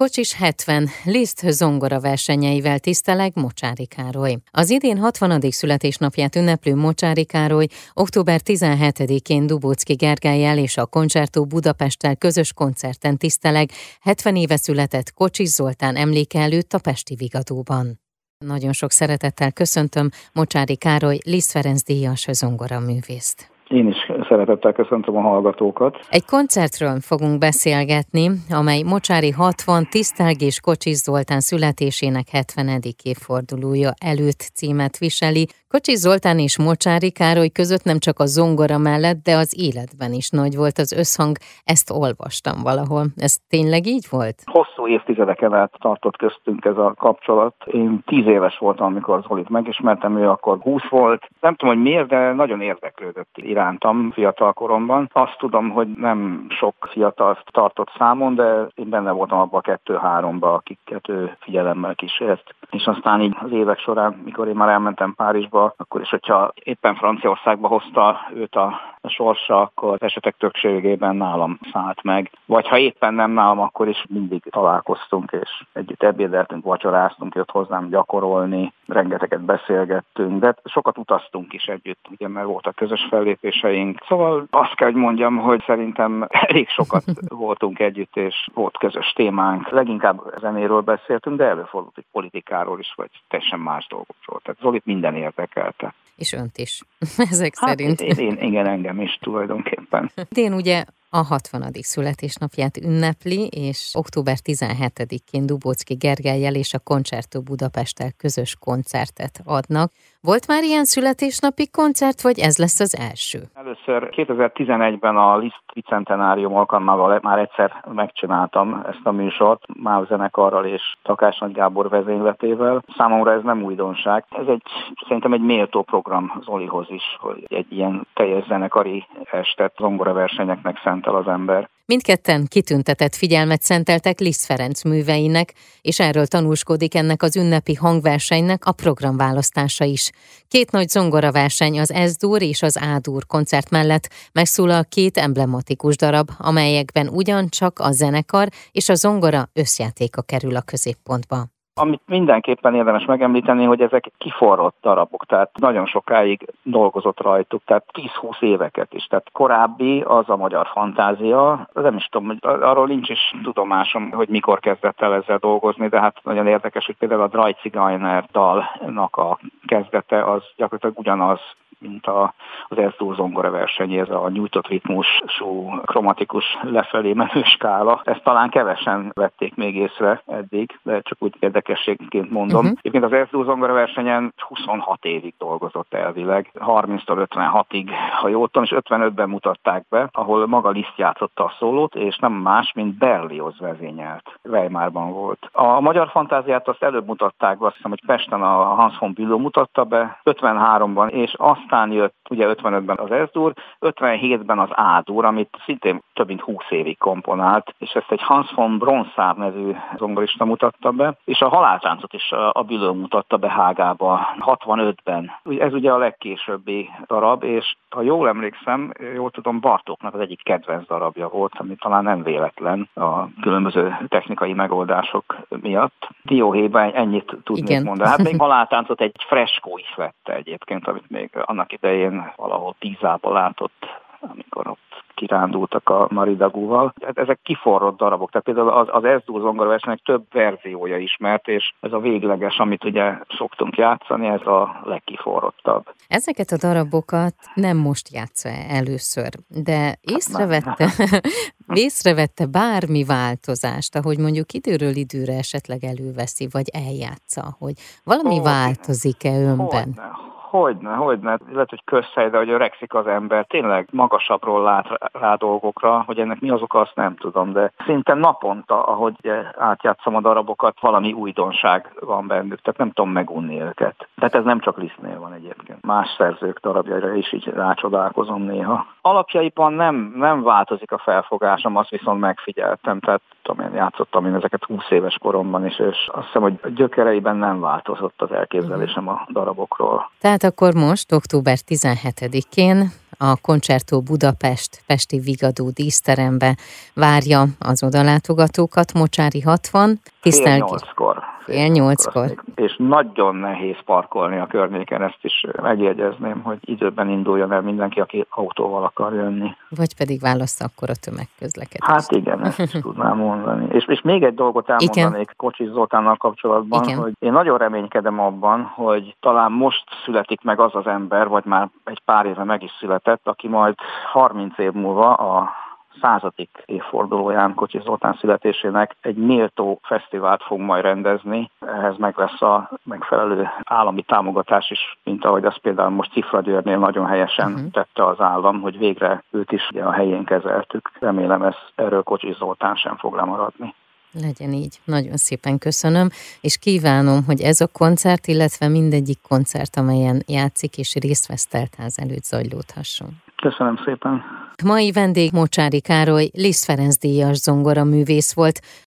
Kocsis 70, Liszt zongora versenyeivel tiszteleg Mocsári Károly. Az idén 60. születésnapját ünneplő Mocsári Károly október 17-én Dubócki Gergelyel és a Koncertó Budapesttel közös koncerten tiszteleg 70 éve született Kocsis Zoltán emléke előtt a Pesti Vigadóban. Nagyon sok szeretettel köszöntöm Mocsári Károly Liszt Ferenc díjas zongora művészt. Én is szeretettel köszöntöm a hallgatókat. Egy koncertről fogunk beszélgetni, amely Mocsári 60 Tisztelgés Kocsis Zoltán születésének 70. évfordulója előtt címet viseli. Kocsis Zoltán és Mocsári Károly között nem csak a zongora mellett, de az életben is nagy volt az összhang. Ezt olvastam valahol. Ez tényleg így volt? Hosszú évtizedeken át tartott köztünk ez a kapcsolat. Én tíz éves voltam, amikor Zolit megismertem, ő akkor húsz volt. Nem tudom, hogy miért, de nagyon érdeklődött irántam fiatal koromban. Azt tudom, hogy nem sok fiatal tartott számon, de én benne voltam abban a kettő-háromba, akiket ő figyelemmel kísért. És aztán így az évek során, mikor én már elmentem Párizsba, akkor is, hogyha éppen Franciaországba hozta őt a a sorsa, akkor az esetek többségében nálam szállt meg. Vagy ha éppen nem nálam, akkor is mindig találkoztunk, és együtt ebédeltünk, vacsoráztunk, jött hozzám gyakorolni, rengeteget beszélgettünk, de sokat utaztunk is együtt, ugye mert voltak közös fellépéseink. Szóval azt kell, hogy mondjam, hogy szerintem elég sokat voltunk együtt, és volt közös témánk. Leginkább zenéről beszéltünk, de előfordult, hogy politikáról is, vagy teljesen más dolgokról. Tehát Zolit minden érdekelte. És önt is, ezek hát szerint. Én, én, igen, engem is tulajdonképpen. Én ugye a 60. születésnapját ünnepli, és október 17-én Dubócki Gergelyel és a Koncertó Budapesttel közös koncertet adnak. Volt már ilyen születésnapi koncert, vagy ez lesz az első? Először 2011-ben a Liszt Bicentenárium alkalmával már egyszer megcsináltam ezt a műsort, Máv zenekarral és Takás Nagy Gábor vezényletével. Számomra ez nem újdonság. Ez egy, szerintem egy méltó program Zolihoz is, hogy egy ilyen teljes zenekari estet zongora versenyeknek szentel az ember. Mindketten kitüntetett figyelmet szenteltek Liszt Ferenc műveinek, és erről tanúskodik ennek az ünnepi hangversenynek a programválasztása is. Két nagy zongoraverseny az S-dur és az A-dur koncert mellett megszólal két emblematikus darab, amelyekben ugyancsak a zenekar és a zongora összjátéka kerül a középpontba. Amit mindenképpen érdemes megemlíteni, hogy ezek kiforrott darabok, tehát nagyon sokáig dolgozott rajtuk, tehát 10-20 éveket is. Tehát korábbi az a magyar fantázia, nem is tudom, arról nincs is tudomásom, hogy mikor kezdett el ezzel dolgozni, de hát nagyon érdekes, hogy például a Drajcigainer dalnak a kezdete az gyakorlatilag ugyanaz, mint a, az Ezdó zongora verseny, ez a nyújtott ritmusú, kromatikus lefelé menő skála. Ezt talán kevesen vették még észre eddig, de csak úgy érdekességként mondom. Uh-huh. Egyébként az Ezdó zongora versenyen 26 évig dolgozott elvileg, 30-tól 56-ig, ha jól tudom, és 55-ben mutatták be, ahol maga Liszt játszotta a szólót, és nem más, mint Berlioz vezényelt. Weimarban volt. A magyar fantáziát azt előbb mutatták be, azt hiszem, hogy Pesten a Hans von Bülow mutatta be, 53-ban, és azt aztán jött ugye 55-ben az Ezdur, 57-ben az Ádur, amit szintén több mint 20 évig komponált, és ezt egy Hans von Bronszár nevű zongorista mutatta be, és a haláltáncot is a Bülő mutatta be Hágába 65-ben. Ez ugye a legkésőbbi darab, és ha jól emlékszem, jól tudom, Bartóknak az egyik kedvenc darabja volt, ami talán nem véletlen a különböző technikai megoldások miatt. Dióhéjban ennyit tudnék Igen. mondani. Hát még haláltáncot egy freskó is vette egyébként, amit még annak idején valahol tízába látott, amikor ott kirándultak a Maridagúval. Ezek kiforrott darabok, tehát például az, az Ezdur zongoraversenynek több verziója ismert, és ez a végleges, amit ugye szoktunk játszani, ez a legkiforrottabb. Ezeket a darabokat nem most játsza először, de hát észrevette, észrevette bármi változást, ahogy mondjuk időről időre esetleg előveszi, vagy eljátsza, hogy valami változik-e önben? Hogyne, Hogyne, hogyne. Lehet, hogy közhely, de hogy öregszik az ember, tényleg magasabbról lát rá dolgokra, hogy ennek mi az oka, azt nem tudom, de szinte naponta, ahogy átjátszom a darabokat, valami újdonság van bennük, tehát nem tudom megunni őket. Tehát ez nem csak Lisztnél van egyébként. Más szerzők darabjaira is így rácsodálkozom néha. Alapjaiban nem, nem változik a felfogásom, azt viszont megfigyeltem, tehát tudom én, játszottam én ezeket 20 éves koromban is, és azt hiszem, hogy gyökereiben nem változott az elképzelésem a darabokról. Tehát akkor most, október 17-én a Koncertó Budapest Pesti Vigadó díszterembe várja az odalátogatókat, Mocsári 60. Tisztel... Fél nyolckor. Fél nyolckor. És nagyon nehéz parkolni a környéken, ezt is megjegyezném, hogy időben induljon el mindenki, aki autóval akar jönni. Vagy pedig válasz akkor a tömegközlekedést. Hát igen, ezt is tudnám mondani. És, és még egy dolgot elmondanék igen. Kocsis Zoltánnal kapcsolatban, igen. hogy én nagyon reménykedem abban, hogy talán most születik meg az az ember, vagy már egy pár éve meg is született, aki majd 30 év múlva a századik évfordulóján Kocsi Zoltán születésének egy méltó fesztivált fog majd rendezni. Ehhez meg lesz a megfelelő állami támogatás is, mint ahogy azt például most Cifradőrnél nagyon helyesen uh-huh. tette az állam, hogy végre őt is ugye a helyén kezeltük. Remélem ez erről Kocsi Zoltán sem fog lemaradni. Legyen így. Nagyon szépen köszönöm, és kívánom, hogy ez a koncert, illetve mindegyik koncert, amelyen játszik és részt vesz teltház előtt zajlódhasson. Köszönöm szépen. Mai vendég Mocsári Károly, Liszt Ferenc díjas zongora művész volt,